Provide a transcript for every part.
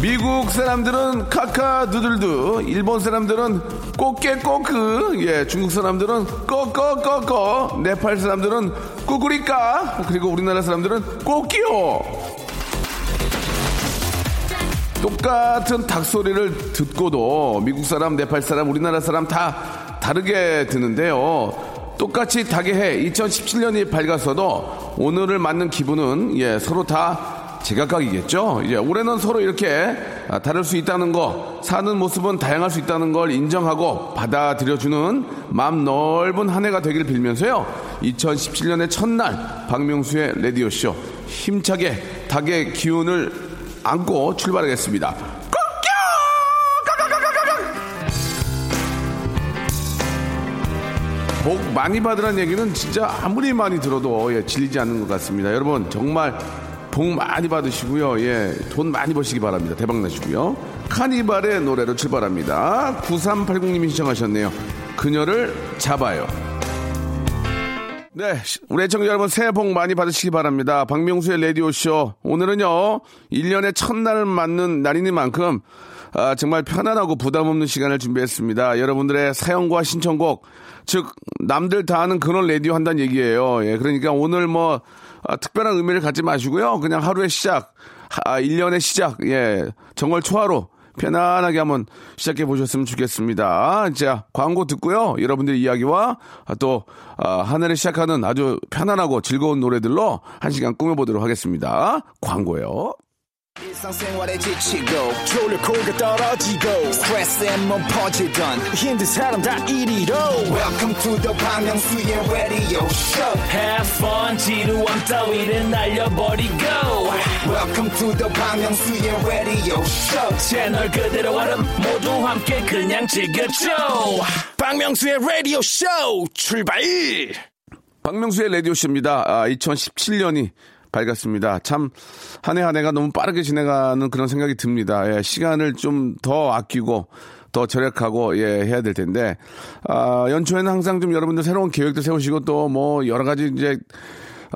미국 사람들은 카카 두들두, 일본 사람들은 꼬깨꼬크, 예, 중국 사람들은 꺼꺼꺼꺼, 네팔 사람들은 꾸꾸리까, 그리고 우리나라 사람들은 꼬끼요. 똑같은 닭 소리를 듣고도 미국 사람, 네팔 사람, 우리나라 사람 다 다르게 듣는데요. 똑같이 닭의 해 2017년이 밝았어도 오늘을 맞는 기분은 예, 서로 다 제각각이겠죠. 이제 올해는 서로 이렇게 아, 다를 수 있다는 거, 사는 모습은 다양할 수 있다는 걸 인정하고 받아들여주는 마음 넓은 한 해가 되길 빌면서요. 2017년의 첫날 박명수의 라디오 쇼 힘차게 닭의 기운을 안고 출발하겠습니다. 복 많이 받으라는 얘기는 진짜 아무리 많이 들어도 예, 질리지 않는 것 같습니다. 여러분 정말 복 많이 받으시고요. 예, 돈 많이 버시기 바랍니다. 대박 나시고요. 카니발의 노래로 출발합니다. 9380님이 신청하셨네요. 그녀를 잡아요. 네, 우리 애청자 여러분 새해 복 많이 받으시기 바랍니다. 박명수의 라디오쇼. 오늘은요, 1년의 첫날을 맞는 날이니만큼, 아, 정말 편안하고 부담 없는 시간을 준비했습니다. 여러분들의 사연과 신청곡, 즉, 남들 다 하는 그런 라디오 한다는 얘기예요. 예, 그러니까 오늘 뭐, 아, 특별한 의미를 갖지 마시고요. 그냥 하루의 시작, 아, 1년의 시작, 예, 정월 초하루, 편안하게 한번 시작해 보셨으면 좋겠습니다. 자, 광고 듣고요. 여러분들의 이야기와 또, 아, 한 해를 시작하는 아주 편안하고 즐거운 노래들로 한 시간 꾸며보도록 하겠습니다. 광고요. 일상생활에 지치고, 졸려 코가 떨어지고, 스트레스에 몸 퍼지던, 힘든 사람 다 이리로. welcome to the Bang Myung-soo's radio show Have fun 지루함 따위를 날려버리고 welcome to the Bang Myung-soo's radio show 채널 그대로 얼음 모두 함께 그냥 즐겨줘 박명수의 라디오 쇼 출발! 박명수의 라디오 쇼입니다. 아, 2017년이 밝았습니다. 참, 한 해 한 해가 너무 빠르게 지나가는 그런 생각이 듭니다. 예, 시간을 좀 더 아끼고, 더 절약하고, 예, 해야 될 텐데, 아, 연초에는 항상 좀 여러분들 새로운 계획도 세우시고 또 뭐 여러 가지 이제,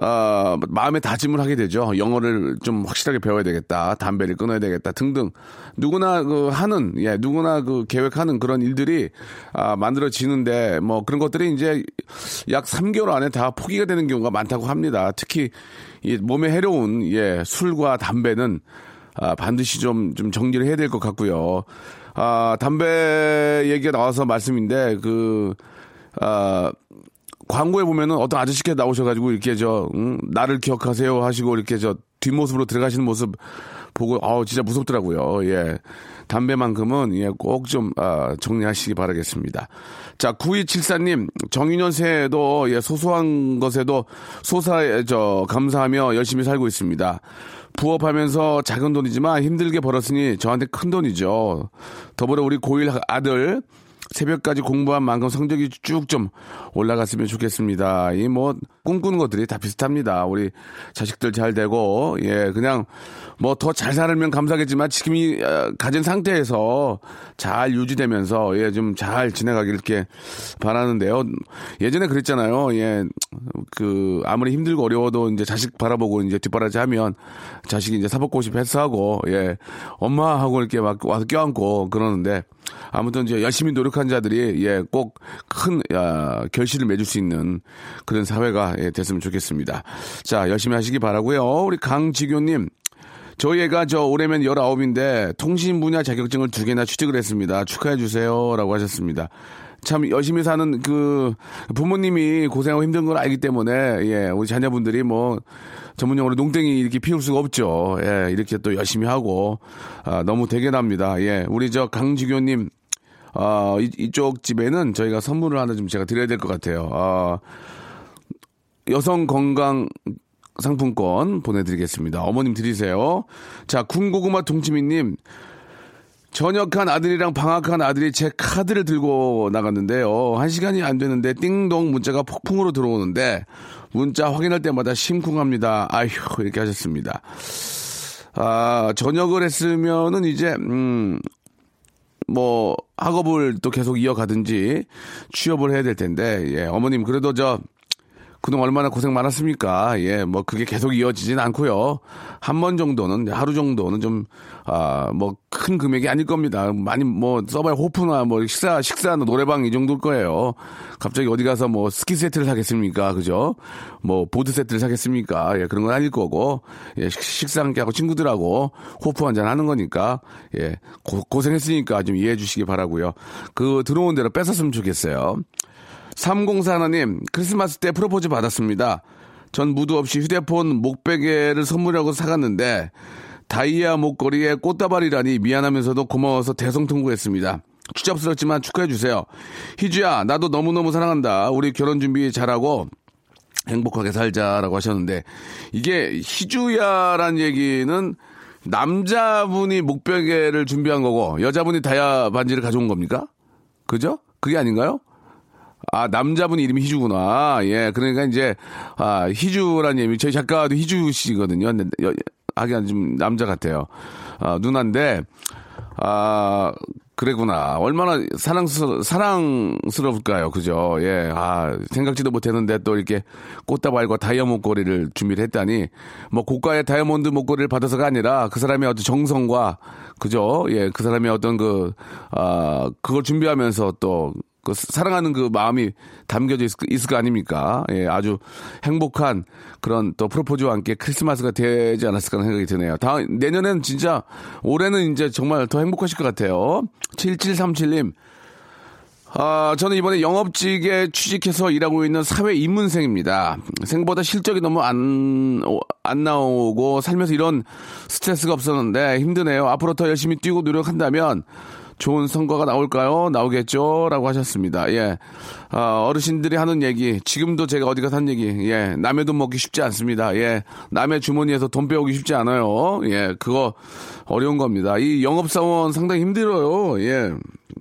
아, 마음의 다짐을 하게 되죠. 영어를 좀 확실하게 배워야 되겠다. 담배를 끊어야 되겠다. 등등. 누구나 그 하는, 예, 누구나 그 계획하는 그런 일들이, 아, 만들어지는데, 뭐 그런 것들이 이제 약 3개월 안에 다 포기가 되는 경우가 많다고 합니다. 특히 이 몸에 해로운, 예, 술과 담배는 아, 반드시 좀, 좀 정리를 해야 될 것 같고요. 아, 담배 얘기가 나와서 말씀인데, 그, 아, 광고에 보면은 어떤 아저씨께 나오셔가지고 이렇게 저, 응, 나를 기억하세요 하시고 이렇게 저 뒷모습으로 들어가시는 모습 보고, 아우, 진짜 무섭더라고요. 예. 담배만큼은, 예, 꼭 좀, 아, 정리하시기 바라겠습니다. 자, 9274님, 정유년 새해에도, 예, 소소한 것에도 소사에, 저, 감사하며 열심히 살고 있습니다. 부업하면서 작은 돈이지만 힘들게 벌었으니 저한테 큰 돈이죠. 더불어 우리 고1 아들, 새벽까지 공부한 만큼 성적이 쭉 좀 올라갔으면 좋겠습니다. 이 뭐 꿈꾸는 것들이 다 비슷합니다. 우리 자식들 잘 되고 예 그냥 뭐 더 잘 살면 감사하겠지만 지금 이 어, 가진 상태에서 잘 유지되면서 예 좀 잘 지내가길 이렇게 바라는데요. 예전에 그랬잖아요. 예 그 아무리 힘들고 어려워도 이제 자식 바라보고 이제 뒷바라지 하면 자식이 이제 사법고시 패스하고 예 엄마 하고 이렇게 막 와서 껴안고 그러는데 아무튼 이제 열심히 노력한 자들이 예 꼭 큰 결실을 맺을 수 있는 그런 사회가 예, 됐으면 좋겠습니다. 자, 열심히 하시기 바라고요 우리 강지교님, 저희 애가 저 올해면 19인데 통신 분야 자격증을 두 개나 취득을 했습니다. 축하해 주세요. 라고 하셨습니다. 참 열심히 사는 그 부모님이 고생하고 힘든 걸 알기 때문에 예, 우리 자녀분들이 뭐 전문용어로 농땡이 이렇게 피울 수가 없죠. 예, 이렇게 또 열심히 하고 아, 너무 대견합니다. 예, 우리 저 강지교님 어, 이, 이쪽 집에는 저희가 선물을 하나 좀 제가 드려야 될 것 같아요. 어, 여성 건강 상품권 보내드리겠습니다. 어머님 드리세요. 자, 군고구마 동치미님. 전역한 아들이랑 방학한 아들이 제 카드를 들고 나갔는데요. 한 시간이 안 되는데 띵동 문자가 폭풍으로 들어오는데 문자 확인할 때마다 심쿵합니다. 아휴, 이렇게 하셨습니다. 아, 전역을 했으면은 이제, 음, 뭐, 학업을 또 계속 이어가든지 취업을 해야 될 텐데, 예, 어머님, 그래도 저, 그동안 얼마나 고생 많았습니까? 예, 뭐 그게 계속 이어지진 않고요. 한 번 정도는 하루 정도는 좀 아 뭐 큰 금액이 아닐 겁니다. 많이 뭐 써봐야 호프나 뭐 식사 식사나 노래방 이 정도일 거예요. 갑자기 어디 가서 뭐 스키 세트를 사겠습니까? 그죠? 뭐 보드 세트를 사겠습니까? 예, 그런 건 아닐 거고 예, 식- 식사 함께 하고 친구들하고 호프 한잔 하는 거니까 예, 고, 생했으니까 좀 이해해 주시기 바라고요. 그 들어온 대로 뺏었으면 좋겠어요. 3041님, 크리스마스 때 프로포즈 받았습니다. 전 무드 없이 휴대폰 목베개를 선물하고 사갔는데, 다이아 목걸이에 꽃다발이라니 미안하면서도 고마워서 대성통곡했습니다. 추잡스럽지만 축하해주세요. 희주야, 나도 너무너무 사랑한다. 우리 결혼 준비 잘하고, 행복하게 살자라고 하셨는데, 이게 희주야란 얘기는 남자분이 목베개를 준비한 거고, 여자분이 다이아 반지를 가져온 겁니까? 그죠? 그게 아닌가요? 아, 남자분 이름이 희주구나. 예, 그러니까 이제, 아, 희주란 이름이, 저희 작가도 희주 씨거든요. 근데, 여, 하긴 좀 남자 같아요. 아, 누나인데, 아, 그래구나. 얼마나 사랑스러, 사랑스러울까요. 그죠? 예, 아, 생각지도 못했는데 또 이렇게 꽃다발과 다이아 목걸이를 준비를 했다니, 뭐 고가의 다이아몬드 목걸이를 받아서가 아니라 그 사람의 어떤 정성과, 그죠? 예, 그 사람의 어떤 그, 아, 그걸 준비하면서 또, 그 사랑하는 그 마음이 담겨져 있을, 있을 거 아닙니까? 예, 아주 행복한 그런 또 프로포즈와 함께 크리스마스가 되지 않았을까 하는 생각이 드네요. 다음, 내년엔 진짜, 올해는 이제 정말 더 행복하실 것 같아요. 7737님, 아, 저는 이번에 영업직에 취직해서 일하고 있는 사회 입문생입니다. 생보다 실적이 너무 안, 어, 안 나오고 살면서 이런 스트레스가 없었는데 힘드네요. 앞으로 더 열심히 뛰고 노력한다면 좋은 성과가 나올까요? 나오겠죠? 라고 하셨습니다. 예. 아, 어르신들이 하는 얘기, 지금도 제가 어디 가서 한 얘기, 예. 남의 돈 먹기 쉽지 않습니다. 예. 남의 주머니에서 돈 빼오기 쉽지 않아요. 예. 그거 어려운 겁니다. 이 영업사원 상당히 힘들어요. 예.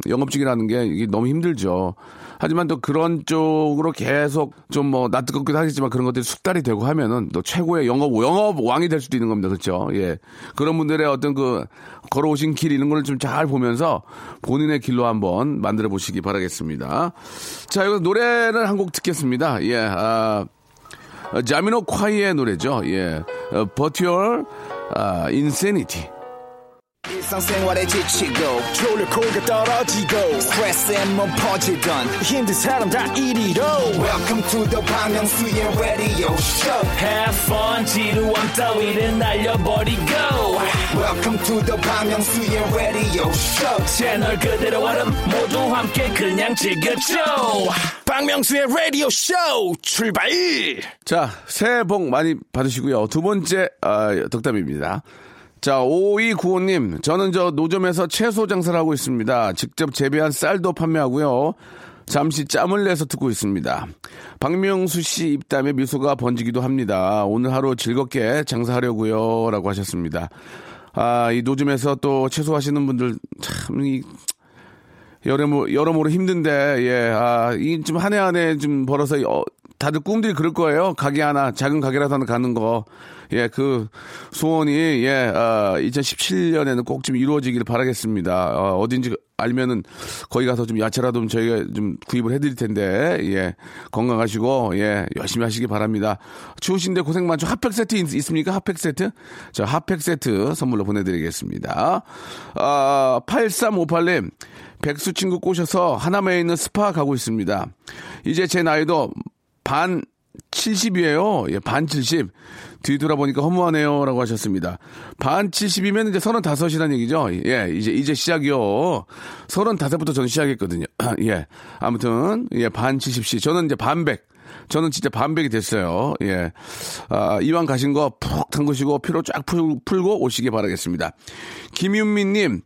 영업직이라는 게 이게 너무 힘들죠. 하지만 또 그런 쪽으로 계속 좀 뭐 낯뜨겁기도 하겠지만 그런 것들이 숙달이 되고 하면은 또 최고의 영업 영업 왕이 될 수도 있는 겁니다. 그렇죠? 예. 그런 분들의 어떤 그 걸어오신 길 이런 걸좀잘 보면서 본인의 길로 한번 만들어 보시기 바라겠습니다. 자, 이거 노래를 한 곡 듣겠습니다. 예. 아 자미노 콰이의 노래죠. 예. 어, But Your 아, Insanity. 일상생활에 지치고, 졸려 코가 떨어지고, 스트레스에 몸 퍼지던, 힘든 사람 다 이리로. welcome to the Bang Myung-soo's radio show Have fun 지루함 따위를 날려버리고 welcome to the Bang Myung-soo's radio show 채널 그대로 얼음 모두 함께 그냥 즐겨줘 박명수의 라디오 쇼 출발 자, 새해 복 많이 받으시고요. 두 번째, 아, 덕담입니다. 자, 5295님, 저는 저 노점에서 채소 장사를 하고 있습니다. 직접 재배한 쌀도 판매하고요. 잠시 짬을 내서 듣고 있습니다. 박명수 씨 입담에 미소가 번지기도 합니다. 오늘 하루 즐겁게 장사하려고요. 라고 하셨습니다. 아, 이 노점에서 또 채소 하시는 분들 참, 이 여러모, 여러모로 힘든데, 예, 아, 이 좀 한 해 한 해 좀 벌어서, 어, 다들 꿈들이 그럴 거예요. 가게 하나, 작은 가게라도 하나 가는 거. 예, 그 소원이, 예, 아, 2017년에는 꼭 좀 이루어지기를 바라겠습니다. 어, 어딘지 알면은 거기 가서 좀 야채라도 좀 저희가 좀 구입을 해드릴 텐데, 예, 건강하시고, 예, 열심히 하시기 바랍니다. 추우신데 고생 많죠. 핫팩 세트 있, 있습니까? 핫팩 세트? 자, 핫팩 세트 선물로 보내드리겠습니다. 아, 8358님. 백수 친구 꼬셔서 하남에 있는 스파 가고 있습니다. 이제 제 나이도 반 70이에요. 예, 반 70. 뒤돌아보니까 허무하네요. 라고 하셨습니다. 반 70이면 이제 35이라는 얘기죠. 예, 이제, 이제 시작이요. 35부터 저는 시작했거든요. 예. 아무튼, 예, 반 70씨. 저는 이제 반백. 저는 진짜 반백이 됐어요. 예. 아, 이왕 가신 거 푹 담그시고 피로 쫙 풀, 풀고 오시기 바라겠습니다. 김윤미님,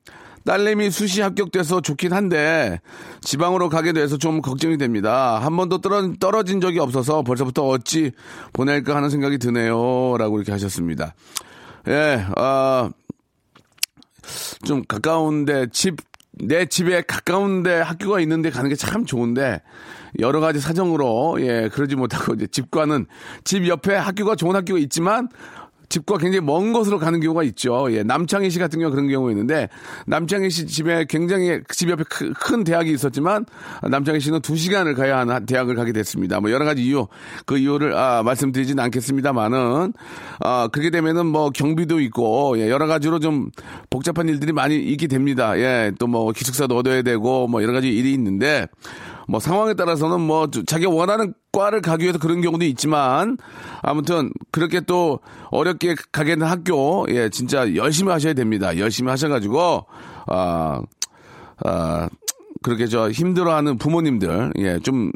딸내미 수시 합격돼서 좋긴 한데 지방으로 가게 돼서 좀 걱정이 됩니다. 한 번도 떨어, 떨어진 적이 없어서 벌써부터 어찌 보낼까 하는 생각이 드네요. 라고 이렇게 하셨습니다. 예, 아, 좀 가까운데 집, 내 집에 가까운데 학교가 있는데 가는 게 참 좋은데 여러 가지 사정으로 예, 그러지 못하고 이제 집과는 집 옆에 학교가 좋은 학교가 있지만 집과 굉장히 먼 곳으로 가는 경우가 있죠. 예, 남창희 씨 같은 경우 그런 경우가 있는데 남창희 씨 집에 굉장히 집 옆에 크, 큰 대학이 있었지만 남창희 씨는 두 시간을 가야 하는 대학을 가게 됐습니다. 뭐 여러 가지 이유 그 이유를 아, 말씀드리진 않겠습니다만은 아, 그렇게 되면은 뭐 경비도 있고 예, 여러 가지로 좀 복잡한 일들이 많이 있게 됩니다. 예, 또 뭐 기숙사도 얻어야 되고 뭐 여러 가지 일이 있는데 뭐 상황에 따라서는 뭐 자기가 원하는 과를 가기 위해서 그런 경우도 있지만 아무튼 그렇게 또 어렵게 가게 된 학교 예 진짜 열심히 하셔야 됩니다. 열심히 하셔가지고 아 아, 그렇게 저 힘들어하는 부모님들 예좀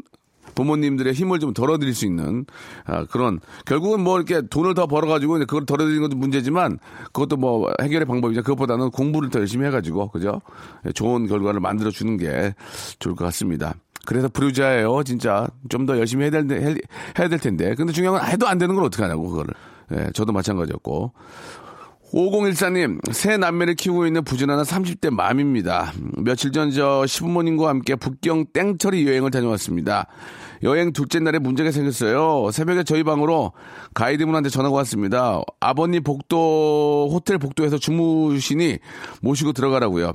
부모님들의 힘을 좀 덜어드릴 수 있는 아, 그런 결국은 뭐 이렇게 돈을 더 벌어가지고 이제 그걸 덜어드리는 것도 문제지만 그것도 뭐 해결의 방법이죠. 그것보다는 공부를 더 열심히 해가지고 그죠? 예, 좋은 결과를 만들어 주는 게 좋을 것 같습니다. 그래서 부르자예요, 진짜. 좀 더 열심히 해야 될, 해야 될 텐데. 근데 중요한 건 해도 안 되는 걸 어떻게 하냐고, 그거를. 예, 저도 마찬가지였고. 5014님, 새 남매를 키우고 있는 부진하는 30대 맘입니다. 며칠 전 저 시부모님과 함께 북경 땡처리 여행을 다녀왔습니다. 여행 둘째 날에 문제가 생겼어요. 새벽에 저희 방으로 가이드분한테 전화가 왔습니다. 아버님 복도, 호텔 복도에서 주무시니 모시고 들어가라고요.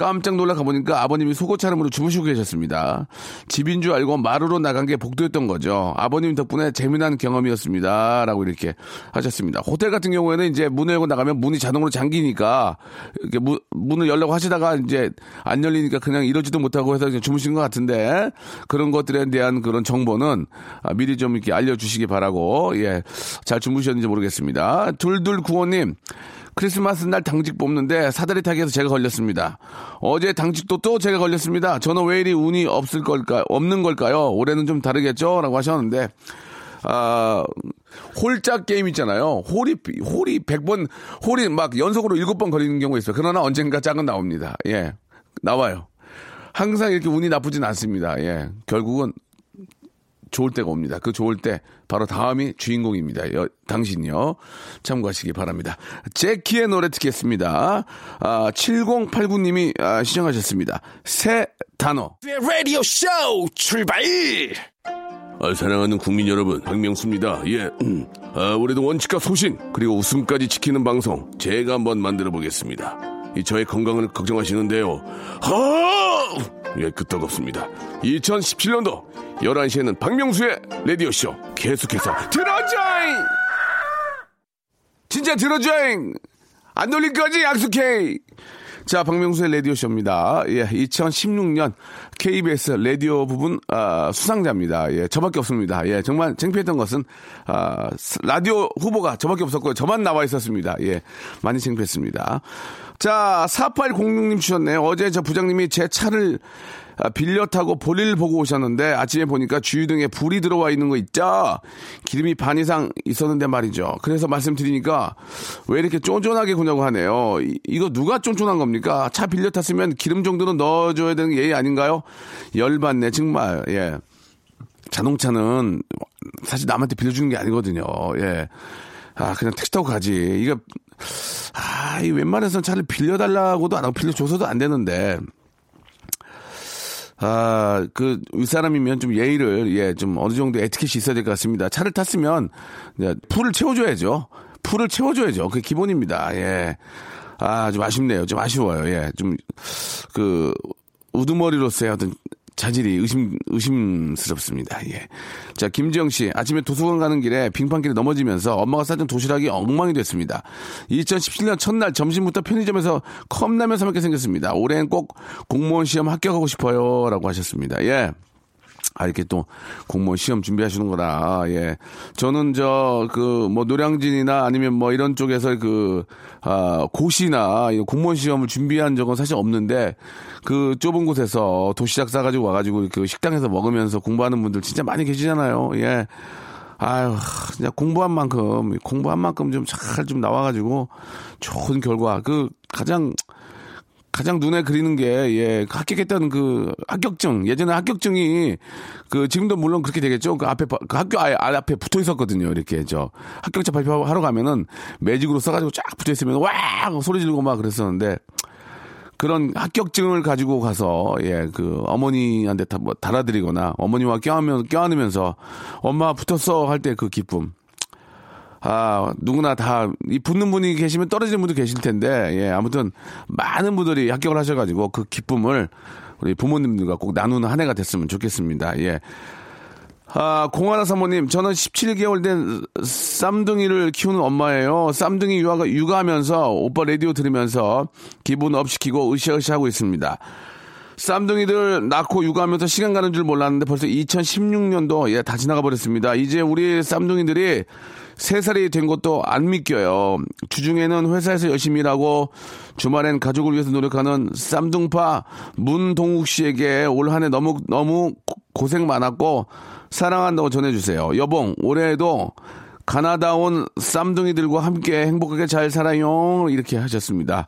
깜짝 놀라 가보니까 아버님이 속옷 차림으로 주무시고 계셨습니다. 집인 줄 알고 마루로 나간 게 복도였던 거죠. 아버님 덕분에 재미난 경험이었습니다. 라고 이렇게 하셨습니다. 호텔 같은 경우에는 이제 문을 열고 나가면 문이 자동으로 잠기니까 이렇게 문, 문을 열려고 하시다가 이제 안 열리니까 그냥 이러지도 못하고 해서 주무신 것 같은데 그런 것들에 대한 그런 정보는 미리 좀 이렇게 알려주시기 바라고 예. 잘 주무셨는지 모르겠습니다. 둘둘 구호님. 크리스마스 날 당직 뽑는데 사다리 타기에서 제가 걸렸습니다. 어제 당직도 또 제가 걸렸습니다. 저는 왜 이리 운이 없을 걸까, 없는 걸까요? 올해는 좀 다르겠죠? 라고 하셨는데, 아, 홀짝 게임 있잖아요. 홀이, 홀이 100번, 홀이 막 연속으로 7번 걸리는 경우가 있어요. 그러나 언젠가 짝은 나옵니다. 예. 나와요. 항상 이렇게 운이 나쁘진 않습니다. 예. 결국은 좋을 때가 옵니다. 그 좋을 때 바로 다음이 주인공입니다. 여, 당신요. 참고하시기 바랍니다. 제키의 노래 듣겠습니다. 아, 7089님이 아, 시청하셨습니다. 새 단어. 라디오 쇼 출발! 아, 사랑하는 국민 여러분, 박명수입니다. 예, 음. 아, 올해도 원칙과 소신 그리고 웃음까지 지키는 방송 제가 한번 만들어 보겠습니다. 이 저의 건강을 걱정하시는데요. 하! 예, 끄떡 없습니다. 2017년도 11시에는 박명수의 라디오쇼 계속해서 들어줘잉! 진짜 들어줘잉! 안 돌릴 거지? 약속해! 자, 박명수의 라디오쇼입니다. 예, 2016년 KBS 라디오 부분, 아, 수상자입니다. 예, 저밖에 없습니다. 예, 정말 창피했던 것은, 아, 라디오 후보가 저밖에 없었고요. 저만 나와 있었습니다. 예, 많이 창피했습니다. 자, 4806님 주셨네요. 어제 저 부장님이 제 차를 아, 빌려 타고 볼일 보고 오셨는데 아침에 보니까 주유등에 불이 들어와 있는 거 있죠? 기름이 반 이상 있었는데 말이죠. 그래서 말씀드리니까 왜 이렇게 쫀쫀하게 구냐고 하네요. 이, 거 누가 쫀쫀한 겁니까? 차 빌려 탔으면 기름 정도는 넣어줘야 되는 게 예의 아닌가요? 열받네, 정말. 예. 자동차는 사실 남한테 빌려주는 게 아니거든요. 예. 아, 그냥 택시 타고 가지. 이거, 아, 이 웬만해서는 차를 빌려달라고도 안 하고 빌려줘서도 안 되는데. 아, 그, 윗사람이면 좀 예의를, 예, 좀 어느 정도 에티켓이 있어야 될 것 같습니다. 차를 탔으면, 예, 풀을 채워줘야죠. 풀을 채워줘야죠. 그게 기본입니다. 예. 아, 좀 아쉽네요. 좀 아쉬워요. 예. 좀, 그, 우두머리로서의 어떤 자질이 의심, 의심스럽습니다. 예. 자, 김지영 씨. 아침에 도서관 가는 길에 빙판길에 넘어지면서 엄마가 싸준 도시락이 엉망이 됐습니다. 2017년 첫날 점심부터 편의점에서 컵라면 사 먹게 생겼습니다. 올해는 꼭 공무원 시험 합격하고 싶어요. 라고 하셨습니다. 예. 아, 이렇게 또 공무원 시험 준비하시는 거다. 예. 저는 저, 그, 뭐, 노량진이나 아니면 뭐 이런 쪽에서 그, 아, 고시나 이 공무원 시험을 준비한 적은 사실 없는데 그 좁은 곳에서 도시락 싸가지고 와가지고 그 식당에서 먹으면서 공부하는 분들 진짜 많이 계시잖아요. 예. 아유, 진짜 공부한 만큼, 공부한 만큼 좀 잘좀 나와가지고 좋은 결과, 그 가장 가장 눈에 그리는 게, 예, 합격했던 그 합격증. 예전에 합격증이 그 지금도 물론 그렇게 되겠죠. 그 앞에, 그 학교 아예 앞에 붙어 있었거든요. 이렇게 저 합격자 발표하러 가면은 매직으로 써가지고 쫙 붙어 있으면 와! 소리 지르고 막 그랬었는데 그런 합격증을 가지고 가서 예 그 어머니한테 다 뭐 달아드리거나 어머니와 껴안으면 껴안으면서 엄마 붙었어 할 때 그 기쁨 아, 누구나 다, 이 붙는 분이 계시면 떨어지는 분도 계실 텐데, 예, 아무튼, 많은 분들이 합격을 하셔가지고 그 기쁨을 우리 부모님들과 꼭 나누는 한 해가 됐으면 좋겠습니다. 예. 아, 공하나 사모님, 저는 17개월 된 쌈둥이를 키우는 엄마예요. 쌈둥이 육아, 육아하면서 오빠 라디오 들으면서 기분 up 시키고 으쌰으쌰 하고 있습니다. 쌈둥이들 낳고 육아하면서 시간 가는 줄 몰랐는데 벌써 2016년도 예, 다 지나가 버렸습니다. 이제 우리 쌈둥이들이 세살이 된 것도 안 믿겨요. 주중에는 회사에서 열심히 일하고 주말엔 가족을 위해서 노력하는 쌈둥파 문동욱 씨에게 올 한 해 너무 너무 고- 고생 많았고 사랑한다고 전해주세요. 여봉 올해에도 가나다 온 쌈둥이들과 함께 행복하게 잘 살아요. 이렇게 하셨습니다.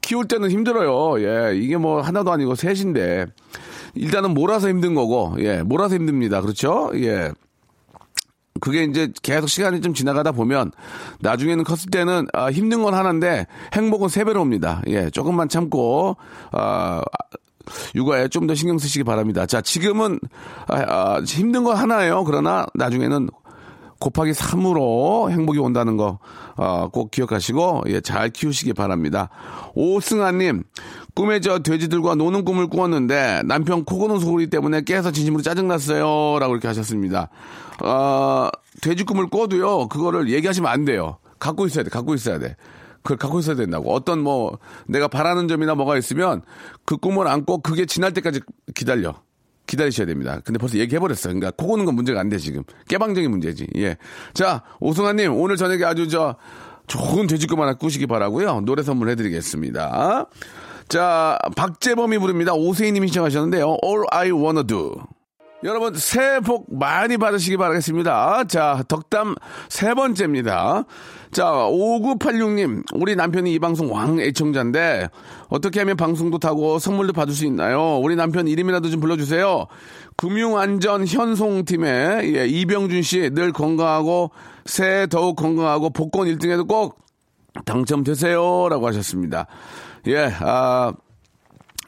키울 때는 힘들어요. 예, 이게 뭐 하나도 아니고 셋인데 일단은 몰아서 힘든 거고, 예, 몰아서 힘듭니다. 그렇죠? 예. 그게 이제 계속 시간이 좀 지나가다 보면 나중에는 컸을 때는 아, 힘든 건 하나인데 행복은 세 배로 옵니다. 예, 조금만 참고 아, 육아에 좀 더 신경 쓰시기 바랍니다. 자, 지금은 아, 아, 힘든 건 하나예요. 그러나 나중에는 곱하기 3으로 행복이 온다는 거, 어, 꼭 기억하시고, 예, 잘 키우시기 바랍니다. 오승아님, 꿈에 저 돼지들과 노는 꿈을 꾸었는데, 남편 코 고는 소리 때문에 깨서 진심으로 짜증났어요. 라고 이렇게 하셨습니다. 어, 돼지 꿈을 꿔도요, 그거를 얘기하시면 안 돼요. 갖고 있어야 돼, 갖고 있어야 돼. 그걸 갖고 있어야 된다고. 어떤 뭐, 내가 바라는 점이나 뭐가 있으면, 그 꿈을 안고 그게 지날 때까지 기다려. 기다리셔야 됩니다. 근데 벌써 얘기해버렸어요. 그러니까 코 고는 건 문제가 안 돼, 지금. 깨방적인 문제지. 예. 자, 오승환님, 오늘 저녁에 아주 저, 좋은 돼지꿈 하나 꾸시기 바라고요 노래 선물 해드리겠습니다. 자, 박재범이 부릅니다. 오세희님이 시청하셨는데요. All I Wanna Do. 여러분, 새해 복 많이 받으시기 바라겠습니다. 자, 덕담 세 번째입니다. 자, 5986님, 우리 남편이 이 방송 왕 애청자인데, 어떻게 하면 방송도 타고 선물도 받을 수 있나요? 우리 남편 이름이라도 좀 불러주세요. 금융안전 현송팀의 예, 이병준 씨, 늘 건강하고, 새해 더욱 건강하고, 복권 1등에도 꼭 당첨되세요. 라고 하셨습니다. 예, 아,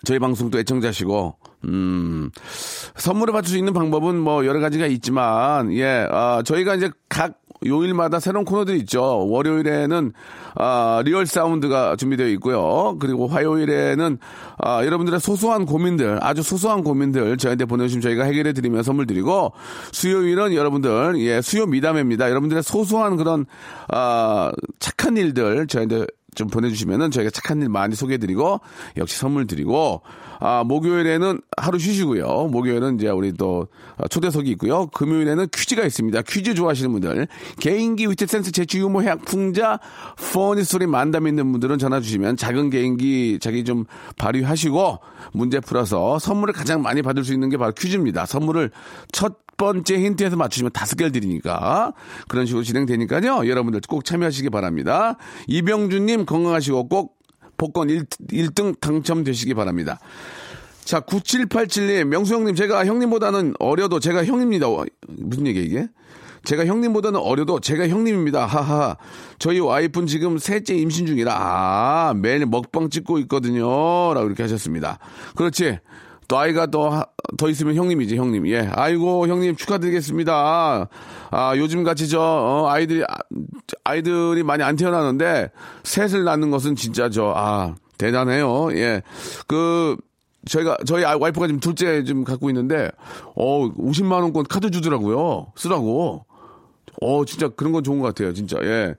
저희 방송도 애청자시고, 음, 선물을 받을 수 있는 방법은 뭐 여러 가지가 있지만, 예, 아, 저희가 이제 각 요일마다 새로운 코너들이 있죠. 월요일에는, 아, real sound가 준비되어 있고요. 그리고 화요일에는, 아, 여러분들의 소소한 고민들, 아주 소소한 고민들 저희한테 보내주시면 저희가 해결해 드리면 선물 드리고, 수요일은 여러분들, 예, 수요 미담입니다. 여러분들의 소소한 그런, 아, 착한 일들 저희한테 좀 보내주시면은 저희가 착한 일 많이 소개해드리고 역시 선물 드리고 아 목요일에는 하루 쉬시고요. 목요일은 이제 우리 또 초대석이 있고요. 금요일에는 퀴즈가 있습니다. 퀴즈 좋아하시는 분들 개인기 위트 센스 재치 유머 해학 풍자 funny story 만담 있는 분들은 전화 주시면 작은 개인기 자기 좀 발휘하시고 문제 풀어서 선물을 가장 많이 받을 수 있는 게 바로 퀴즈입니다. 선물을 첫 번째 힌트에서 맞추시면 다섯 개를 드리니까 그런 식으로 진행되니까요. 여러분들 꼭 참여하시기 바랍니다. 이병준님 건강하시고 꼭 복권 1, 1등 당첨되시기 바랍니다. 자, 9787님, 명수 형님, 제가 형님보다는 어려도 제가 형입니다. 어, 무슨 얘기야, 이게? 제가 형님보다는 어려도 제가 형님입니다. 하하. 저희 와이프는 지금 셋째 임신 중이라, 아, 매일 먹방 찍고 있거든요. 라고 이렇게 하셨습니다. 그렇지. 또 아이가 더, 더 있으면 형님이지, 형님. 예. 아이고, 형님 축하드리겠습니다. 아, 요즘 같이 저, 어, 아이들이, 아, 아이들이 많이 안 태어나는데, 셋을 낳는 것은 진짜 저, 아, 대단해요. 예. 그, 저희가, 저희 아- 와이프가 지금 둘째 좀 갖고 있는데, 어, 50만원권 카드 주더라고요. 쓰라고. 어, 진짜 그런 건 좋은 것 같아요, 진짜. 예.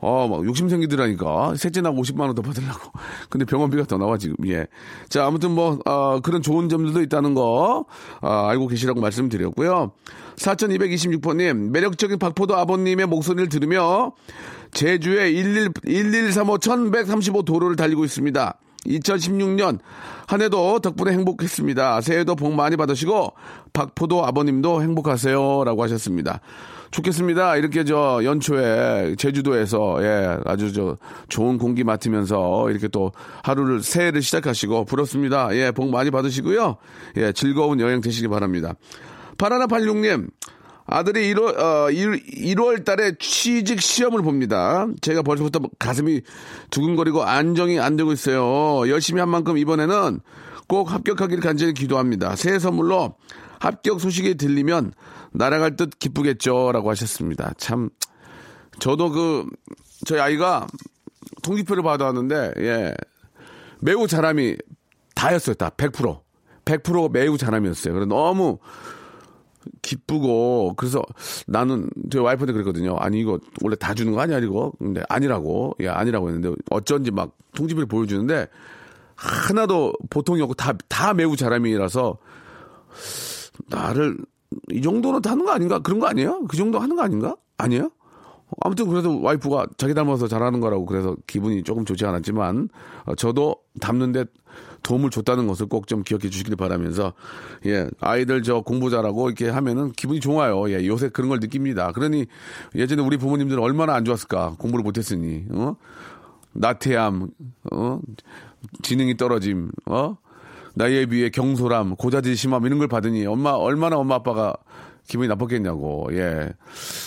어, 막 욕심 생기더라니까. 셋째 나고 50만 원 더 받으려고. 근데 병원비가 더 나와 지금. 예. 자, 아무튼 뭐 어, 그런 좋은 점들도 있다는 거 아, 알고 계시라고 말씀드렸고요. 4226번님 매력적인 박포도 아버님의 목소리를 들으며 제주의 11, 1135 1135 도로를 달리고 있습니다. 2016년 한 해도 덕분에 행복했습니다. 새해도 복 많이 받으시고 박포도 아버님도 행복하세요라고 하셨습니다. 좋겠습니다. 이렇게 저 연초에 제주도에서 예 아주 저 좋은 공기 맡으면서 이렇게 또 하루를 새해를 시작하시고 부럽습니다. 예 복 많이 받으시고요. 예 즐거운 여행 되시기 바랍니다. 바나나 86님 아들이 1월, 어, 1, 월 달에 취직 시험을 봅니다. 제가 벌써부터 가슴이 두근거리고 안정이 안 되고 있어요. 열심히 한 만큼 이번에는 꼭 합격하기를 간절히 기도합니다. 새해 선물로 합격 소식이 들리면 날아갈 듯 기쁘겠죠. 라고 하셨습니다. 참, 저도 그, 저희 아이가 통지표를 받아왔는데, 예, 매우 잘함이 다였어요. 다. 100%. 100% 매우 잘함이었어요. 그래 너무 기쁘고 그래서 나는 제 와이프한테 그랬거든요. 아니 이거 원래 다 주는 거 아니야 이거? 근데 아니라고. 예, 아니라고 했는데 어쩐지 막 통지표를 보여주는데 하나도 보통이 없고 다 다 매우 잘함이라서 나를 이 정도는 하는 거 아닌가? 그런 거 아니에요? 그 정도 하는 거 아닌가? 아니에요? 아무튼 그래서 와이프가 자기 닮아서 잘하는 거라고 그래서 기분이 조금 좋지 않았지만 어, 저도 닮는데 도움을 줬다는 것을 꼭 좀 기억해 주시길 바라면서 예 아이들 저 공부 잘하고 이렇게 하면은 기분이 좋아요 예 요새 그런 걸 느낍니다 그러니 예전에 우리 부모님들은 얼마나 안 좋았을까 공부를 못했으니 어 나태함 어 지능이 떨어짐 어 나이에 비해 경솔함 고자질 심함 이런 걸 받으니 엄마 얼마나 엄마 아빠가 기분이 나빴겠냐고. 예.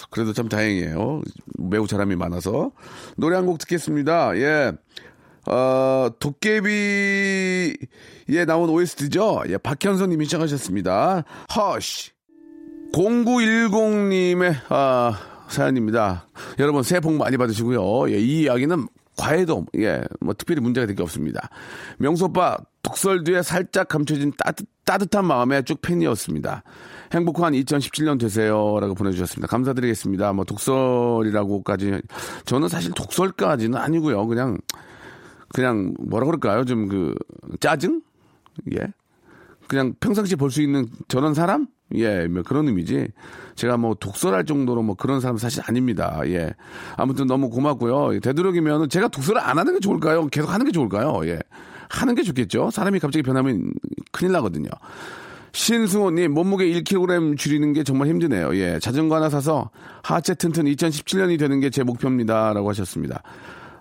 그래도 참 다행이에요. 매우 사람이 많아서. 노래 한 곡 듣겠습니다. 예. 어, 도깨비에 나온 OST죠? 예, 박현선 님이 시작하셨습니다. 허쉬. 0910님의, 아, 사연입니다. 여러분, 새해 복 많이 받으시고요. 예, 이 이야기는 과외도, 예, 뭐, 특별히 문제가 될 게 없습니다. 명소빠, 독설 뒤에 살짝 감춰진 따뜻, 따뜻한 마음에 쭉 팬이었습니다. 행복한 2017년 되세요. 라고 보내주셨습니다. 감사드리겠습니다. 뭐, 독설이라고까지. 저는 사실 독설까지는 아니고요. 그냥, 그냥, 뭐라 그럴까요? 좀 그, 짜증? 예. 그냥 평상시에 볼수 있는 저런 사람? 예, 뭐 그런 의미지. 제가 뭐 독설할 정도로 뭐 그런 사람 사실 아닙니다. 예. 아무튼 너무 고맙고요. 되도록이면 제가 독설을 안 하는 게 좋을까요? 계속 하는 게 좋을까요? 예. 하는 게 좋겠죠. 사람이 갑자기 변하면 큰일 나거든요. 신승호님, 몸무게 1kg 줄이는 게 정말 힘드네요. 예. 자전거 하나 사서 하체 튼튼 2017년이 되는 게 제 목표입니다. 라고 하셨습니다.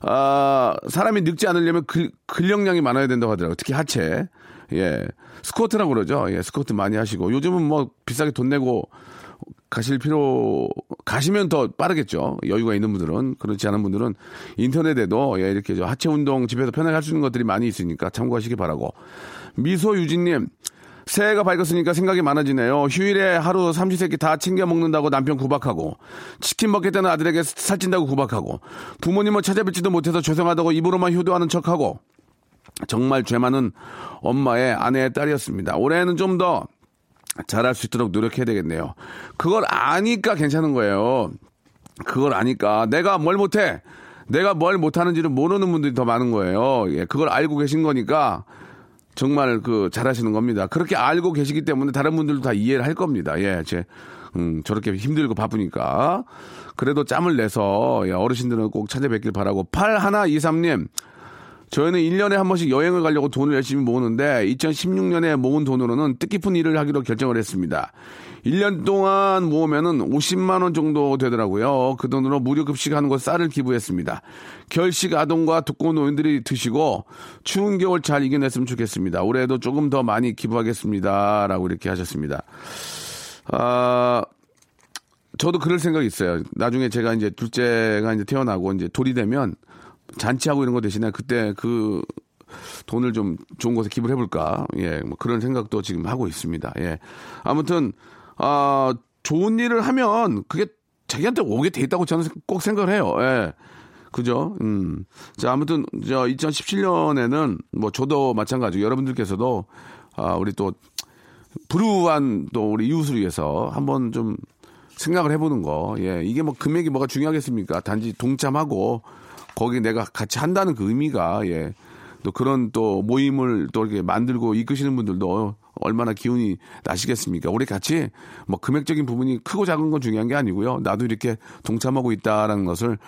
아, 사람이 늙지 않으려면 근, 근력량이 많아야 된다고 하더라고요. 특히 하체. 예. 스쿼트라고 그러죠. 예, 스쿼트 많이 하시고. 요즘은 뭐 비싸게 돈 내고 가실 필요, 가시면 더 빠르겠죠. 여유가 있는 분들은. 그렇지 않은 분들은 인터넷에도 예, 이렇게 저 하체 운동 집에서 편하게 할 수 있는 것들이 많이 있으니까 참고하시기 바라고. 미소 유진님, 새해가 밝았으니까 생각이 많아지네요. 휴일에 하루 삼시세끼 다 챙겨 먹는다고 남편 구박하고 치킨 먹겠다는 아들에게 살찐다고 구박하고 부모님을 찾아뵙지도 못해서 죄송하다고 입으로만 효도하는 척하고 정말 죄 많은 엄마의 아내의 딸이었습니다. 올해는 좀 더 잘할 수 있도록 노력해야 되겠네요. 그걸 아니까 괜찮은 거예요. 그걸 아니까 내가 뭘 못해 내가 뭘 못하는지를 모르는 분들이 더 많은 거예요. 예, 그걸 알고 계신 거니까 정말 그 잘하시는 겁니다. 그렇게 알고 계시기 때문에 다른 분들도 다 이해를 할 겁니다. 예, 제 음, 저렇게 힘들고 바쁘니까 그래도 짬을 내서 예, 어르신들은 꼭 찾아뵙길 바라고 8123님 저희는 1년에 한 번씩 여행을 가려고 돈을 열심히 모으는데 2016년에 모은 돈으로는 뜻깊은 일을 하기로 결정을 했습니다. 1년 동안 모으면은 50만 원 정도 되더라고요. 그 돈으로 무료 급식하는 곳 쌀을 기부했습니다. 결식 아동과 두꺼운 노인들이 드시고 추운 겨울 잘 이겨냈으면 좋겠습니다. 올해도 조금 더 많이 기부하겠습니다라고 이렇게 하셨습니다. 아 저도 그럴 생각이 있어요. 나중에 제가 이제 둘째가 이제 태어나고 이제 돌이 되면 잔치하고 이런 거 대신에 그때 그 돈을 좀 좋은 곳에 기부를 해볼까. 예, 뭐 그런 생각도 지금 하고 있습니다. 예. 아무튼, 아, 좋은 일을 하면 그게 자기한테 오게 돼 있다고 저는 꼭 생각을 해요. 예. 그죠? 음. 자, 아무튼, 저, 2017년에는 뭐 저도 마찬가지고 여러분들께서도, 아, 우리 또, 불우한 또 우리 이웃을 위해서 한번 좀 생각을 해보는 거. 예, 이게 뭐 금액이 뭐가 중요하겠습니까? 단지 동참하고 거기 내가 같이 한다는 그 의미가 예. 또 그런 또 모임을 또 이렇게 만들고 이끄시는 분들도 얼마나 기운이 나시겠습니까? 우리 같이 뭐 금액적인 부분이 크고 작은 건 중요한 게 아니고요. 나도 이렇게 동참하고 있다라는 것을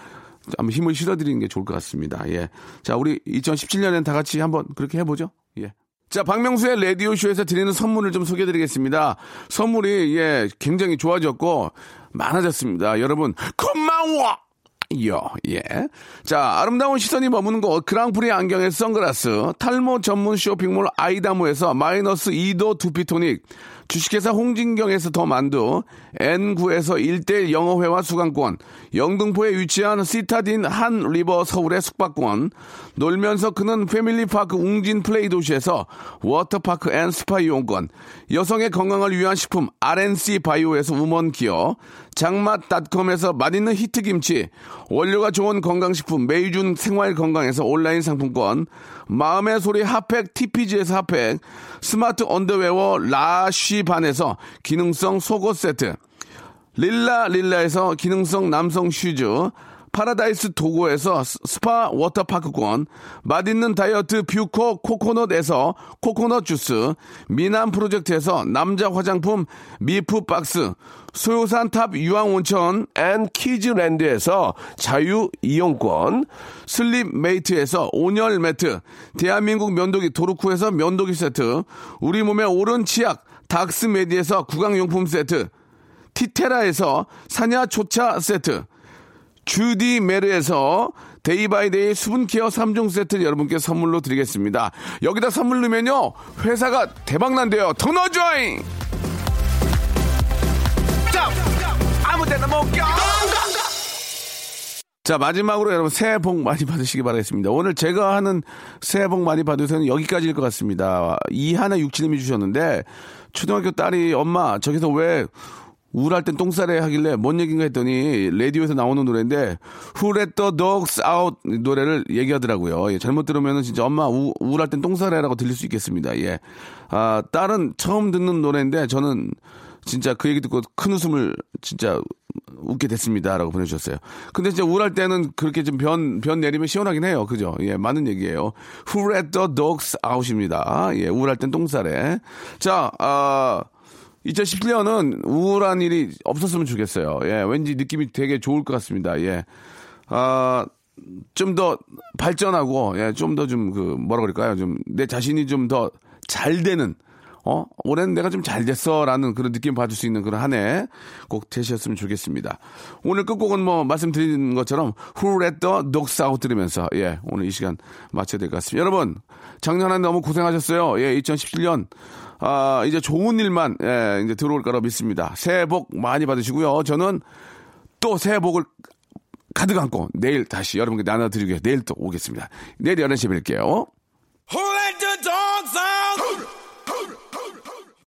한번 힘을 실어드리는 게 좋을 것 같습니다. 예. 자, 우리 2017년엔 다 같이 한번 그렇게 해보죠. 예. 자, 박명수의 라디오쇼에서 드리는 선물을 좀 소개해 드리겠습니다. 선물이, 예, 굉장히 좋아졌고, 많아졌습니다. 여러분, 고마워! 요, 예. 자, 아름다운 시선이 머무는 곳, 그랑프리 안경의 선글라스, 탈모 전문 쇼핑몰 아이다모에서 마이너스 2도 두피토닉, 주식회사 홍진경에서 더 만두, N9에서 1대 영어회화 수강권, 영등포에 위치한 시타딘 한 리버 서울의 숙박권, 놀면서 크는 family park 웅진 플레이 도시에서 워터파크 and 스파 이용권, 여성의 건강을 위한 식품 RNC 바이오에서 우먼 기어, 장맛닷컴에서 맛있는 히트김치, 원료가 좋은 건강식품 메이준 생활건강에서 온라인 상품권, 마음의 소리 핫팩 TPG에서 핫팩, 스마트 언더웨어 라쉬반에서 기능성 속옷 세트, 릴라 릴라에서 기능성 남성 슈즈, 파라다이스 도고에서 스- 스파 워터파크권, 맛있는 다이어트 뷰코 코코넛에서 코코넛 주스, 미남 프로젝트에서 남자 화장품 미프 박스, 소요산 탑 유황온천 and 키즈랜드에서 자유 이용권, 슬립 메이트에서 온열 매트, 대한민국 면도기 도루코에서 면도기 세트, 우리 몸의 오른 치약 닥스메디에서 구강용품 세트, 티테라에서 산야초차 세트, 주디 메르에서 day by day 수분care 3종 세트 여러분께 선물로 드리겠습니다. 여기다 선물 넣으면요, 회사가 대박난대요. 더 넣어줘잉! 껴! 자, 마지막으로 여러분 새해 복 많이 받으시기 바라겠습니다. 오늘 제가 하는 새해 복 많이 받으세요는 여기까지일 것 같습니다. 이하나 육칠님이 주셨는데, 초등학교 딸이 엄마, 저기서 왜 우울할 땐 똥싸래 하길래 뭔 얘기인가 했더니 라디오에서 나오는 노래인데 Who Let the Dogs Out 노래를 얘기하더라고요. 예, 잘못 들으면 진짜 엄마 우, 우울할 땐 똥싸래라고 들릴 수 있겠습니다. 예. 아, 딸은 처음 듣는 노래인데 저는 진짜 그 얘기 듣고 큰 웃음을 진짜 웃게 됐습니다라고 보내주셨어요. 근데 진짜 우울할 때는 그렇게 좀 변, 변 내리면 시원하긴 해요. 그죠? 예, 맞는 얘기예요. Who let the dogs out입니다. 예, 우울할 땐 똥싸래. 자, 아, 2017년은 우울한 일이 없었으면 좋겠어요. 예, 왠지 느낌이 되게 좋을 것 같습니다. 예. 아, 좀 더 발전하고, 예, 좀 더 좀 그, 뭐라 그럴까요? 좀 내 자신이 좀 더 잘 되는, 어? 올해는 내가 좀 잘 됐어. 라는 그런 느낌 받을 수 있는 그런 한 해 꼭 되셨으면 좋겠습니다. 오늘 끝곡은 뭐 말씀드린 것처럼 Who Let the Dogs Out 들으면서, 예, 오늘 이 시간 마쳐야 될 것 같습니다. 여러분, 작년 한 해 너무 고생하셨어요. 예, 2017년. 아, 이제 좋은 일만, 예, 이제 들어올 거라 믿습니다. 새해 복 많이 받으시고요. 저는 또 새해 복을 가득 안고 내일 다시 여러분께 나눠드리기 위해 내일 또 오겠습니다. 내일 11시에 뵐게요.